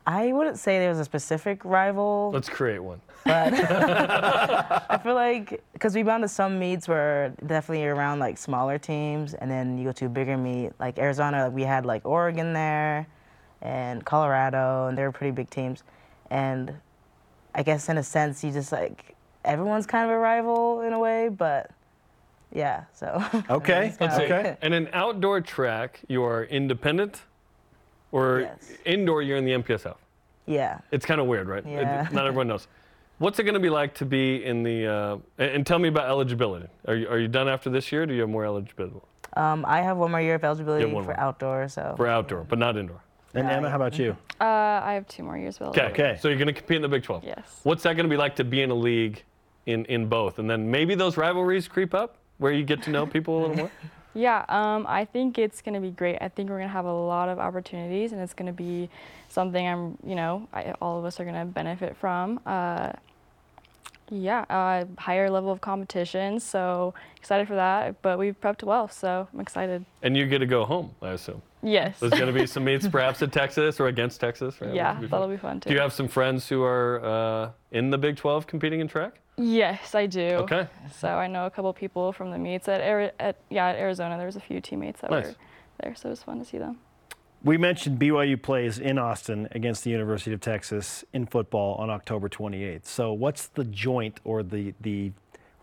I wouldn't say there's a specific rival. Let's create one. I feel like because we've gone to some meets where definitely around like smaller teams, and then you go to a bigger meet like Arizona. We had like Oregon there, and Colorado, and they were pretty big teams. And I guess in a sense, you just like everyone's kind of a rival in a way, but yeah. So Okay. Let's see. Okay. And an outdoor track, you are independent, or Yes. indoor, you're in the MPSF. yeah. It's kind of weird, right? It- Yeah. not everyone knows. What's it going to be like to be in the? Uh, and, and tell me about eligibility. Are you are you done after this year? Or do you have more eligibility Um, I have one more year of eligibility for more. outdoor, so for outdoor, but not indoor? And Emma, how about you? Uh, I have two more years of Okay. eligibility. Okay. So you're going to compete in the Big 12. Yes. What's that going to be like to be in a league in in both, and then maybe those rivalries creep up where you get to know people a little more? Yeah, um, I think it's going to be great. I think we're going to have a lot of opportunities, and it's going to be something I'm, you know, I, all of us are going to benefit from. Uh, yeah, uh, higher level of competition, so excited for that. But we've prepped well, so I'm excited. And you get to go home, I assume. Yes. There's going to be some meets perhaps at Texas or against Texas, right? yeah, That'll be fun. that'll be fun too. Do you have some friends who are uh, in the Big 12 competing in track? Yes, I do. Okay. So I know a couple people from the meets at, Ari- at yeah at Arizona. There was a few teammates that Nice. were there, so it was fun to see them. We mentioned BYU plays in Austin against the University of Texas in football on October 28th. So, what's the joint or the the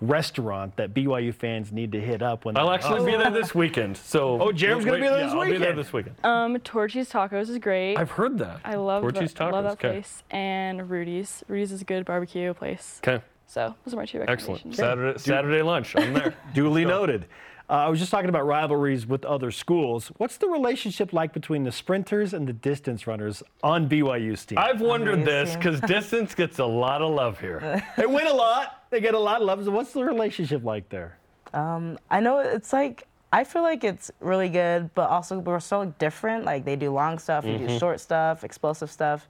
restaurant that BYU fans need to hit up when I'll they're in actually be there this weekend. So Oh, Jarom's gonna be there yeah, this I'll be there weekend. this weekend. Um, Torchy's Tacos is great. I've heard that. I love Torchy's that, love Tacos, that okay. place. And Rudy's. Rudy's is a good barbecue place. Okay. So those are my two Excellent. recommendations. Saturday Saturday lunch. I'm there. Duly noted. Uh, I was just talking about rivalries with other schools. What's the relationship like between the sprinters and the distance runners on BYU's team? I've wondered this because distance gets a lot of love here. they win a lot. They get a lot of love. So what's the relationship like there? I know it's like I feel like it's really good, but also we're so different. Like they do long stuff, we do short stuff, explosive stuff,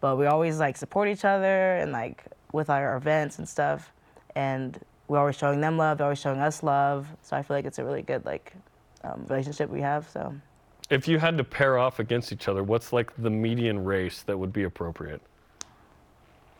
but we always like support each other and like with our events and stuff, and we're always showing them love, they're always showing us love. So I feel like it's a really good like um, relationship we have. So If you had to pair off against each other, what's like the median race that would be appropriate?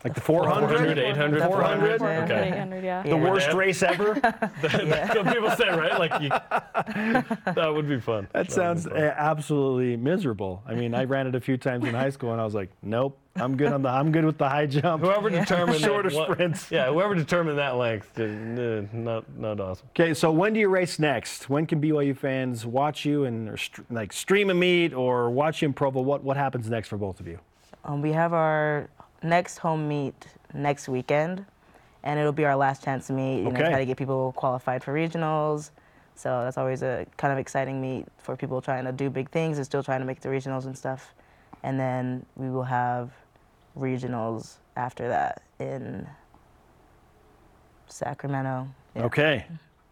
Like the 400? 400, 800, 400? 400, Okay. 800, yeah. The worst race ever? Some people say, right? Like, you, that would be fun. That would sounds fun. uh, absolutely miserable. I mean, I ran it a few times in high school, and I was like, nope, I'm good on the, I'm good with the high jump. Whoever determined that Shorter what- sprints. Yeah, whoever determined that length, just, eh, not not awesome. Okay, so when do you race next? When can BYU fans watch you and or str- like stream a meet or watch you in Provo? What what happens next for both of you? um, we have our next home meet next weekend, and it'll be our last chance to meet. You know, Okay. try to get people qualified for regionals. So that's always a kind of exciting meet for people trying to do big things and still trying to make the regionals and stuff. And then we will have regionals after that in Sacramento. Yeah. Okay.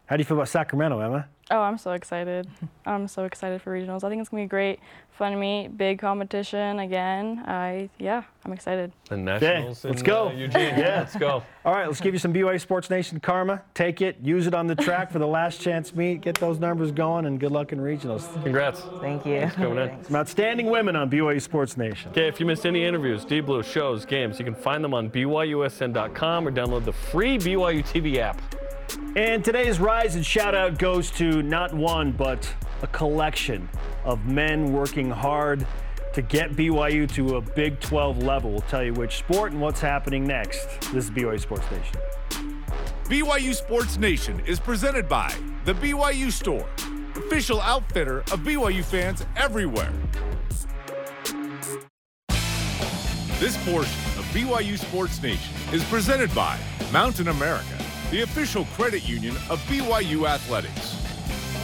How do you feel about Sacramento, Emma? Oh, I'm so excited. I'm so excited for regionals. I think it's gonna be great, fun meet, big competition again. I yeah, I'm excited. The Nationals. let's in, go. Uh, Eugene. Yeah. let's go. All right, let's give you some BYU Sports Nation karma. Take it, use it on the track for the last chance meet. Get those numbers going, and good luck in regionals. Congrats. Thank you. Thanks coming in. Thanks. Some outstanding women on BYU Sports Nation. Okay, if you missed any interviews, D Blue shows, games, you can find them on BYUSN.com or download the free BYU TV app. And today's rise and shout out goes to not one, but a collection of men working hard to get BYU to a Big 12 level. We'll tell you which sport and what's happening next. This is BYU Sports Nation. BYU Sports Nation is presented by The BYU Store, official outfitter of BYU fans everywhere. This portion of BYU Sports Nation is presented by Mountain America, the official credit union of BYU Athletics.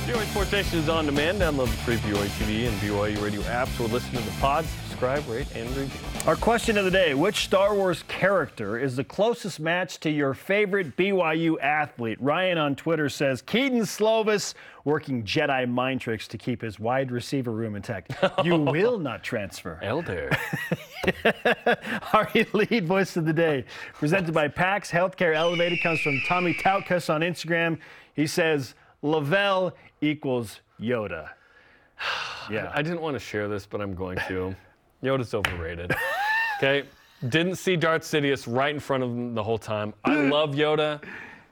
BYU Sports Nation is on demand. Download the free BYU TV and BYU radio apps or listen to the pod. Subscribe, rate, and review. Our question of the day Which Star Wars character is the closest match to your favorite BYU athlete? Ryan on Twitter says Kedon Slovis working Jedi mind tricks to keep his wide receiver room intact. You will not transfer. Elder. Our lead voice of the day, presented by Pax Healthcare Elevated, comes from Tommy Tautkus on Instagram. He says, LaVell equals Yoda. Yeah. I didn't want to share this, but I'm going to. Yoda's overrated. Okay? Didn't see Darth Sidious right in front of him the whole time. I love Yoda,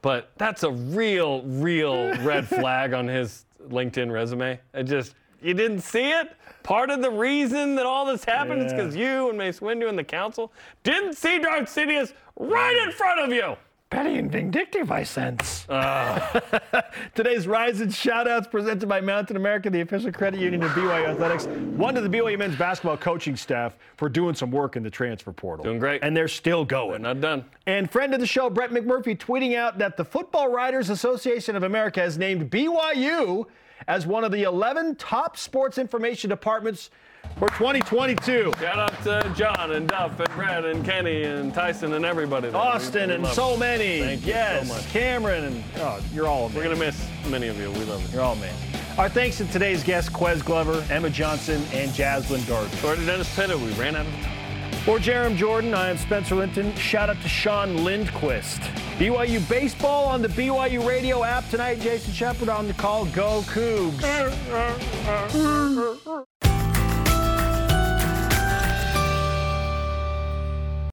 but that's a real, real red flag on his LinkedIn resume. It just, you didn't see it? Part of the reason that all this happened is because you and Mace Windu and the council didn't see Darth Sidious right in front of you. Petty and vindictive, I sense. Today's Rise and Shoutouts presented by Mountain America, the official credit union of BYU Athletics. One to the BYU men's basketball coaching staff for doing some work in the transfer portal. Doing great. And they're still going. We're not done. And friend of the show, Brett McMurphy, tweeting out that the Football Writers Association of America has named BYU as one of the 11 top sports information departments for 2022. Shout out to John and Duff and Brett and Kenny and Tyson and everybody. there. Austin we and so it. many. Thank you so much. Cameron and oh, you're all We're gonna miss many of you. We love it. You're all amazing. Our thanks to today's guests, Ques Glover, Emma Johnson, and Jaslyn Gardner. Sorry to Dennis Pitta. We ran out of time. For Jarom Jordan, I am Spencer Linton. Shout out to Sean Lindquist. BYU baseball on the BYU radio app tonight. Jason Shepard on the call. Go Cougs.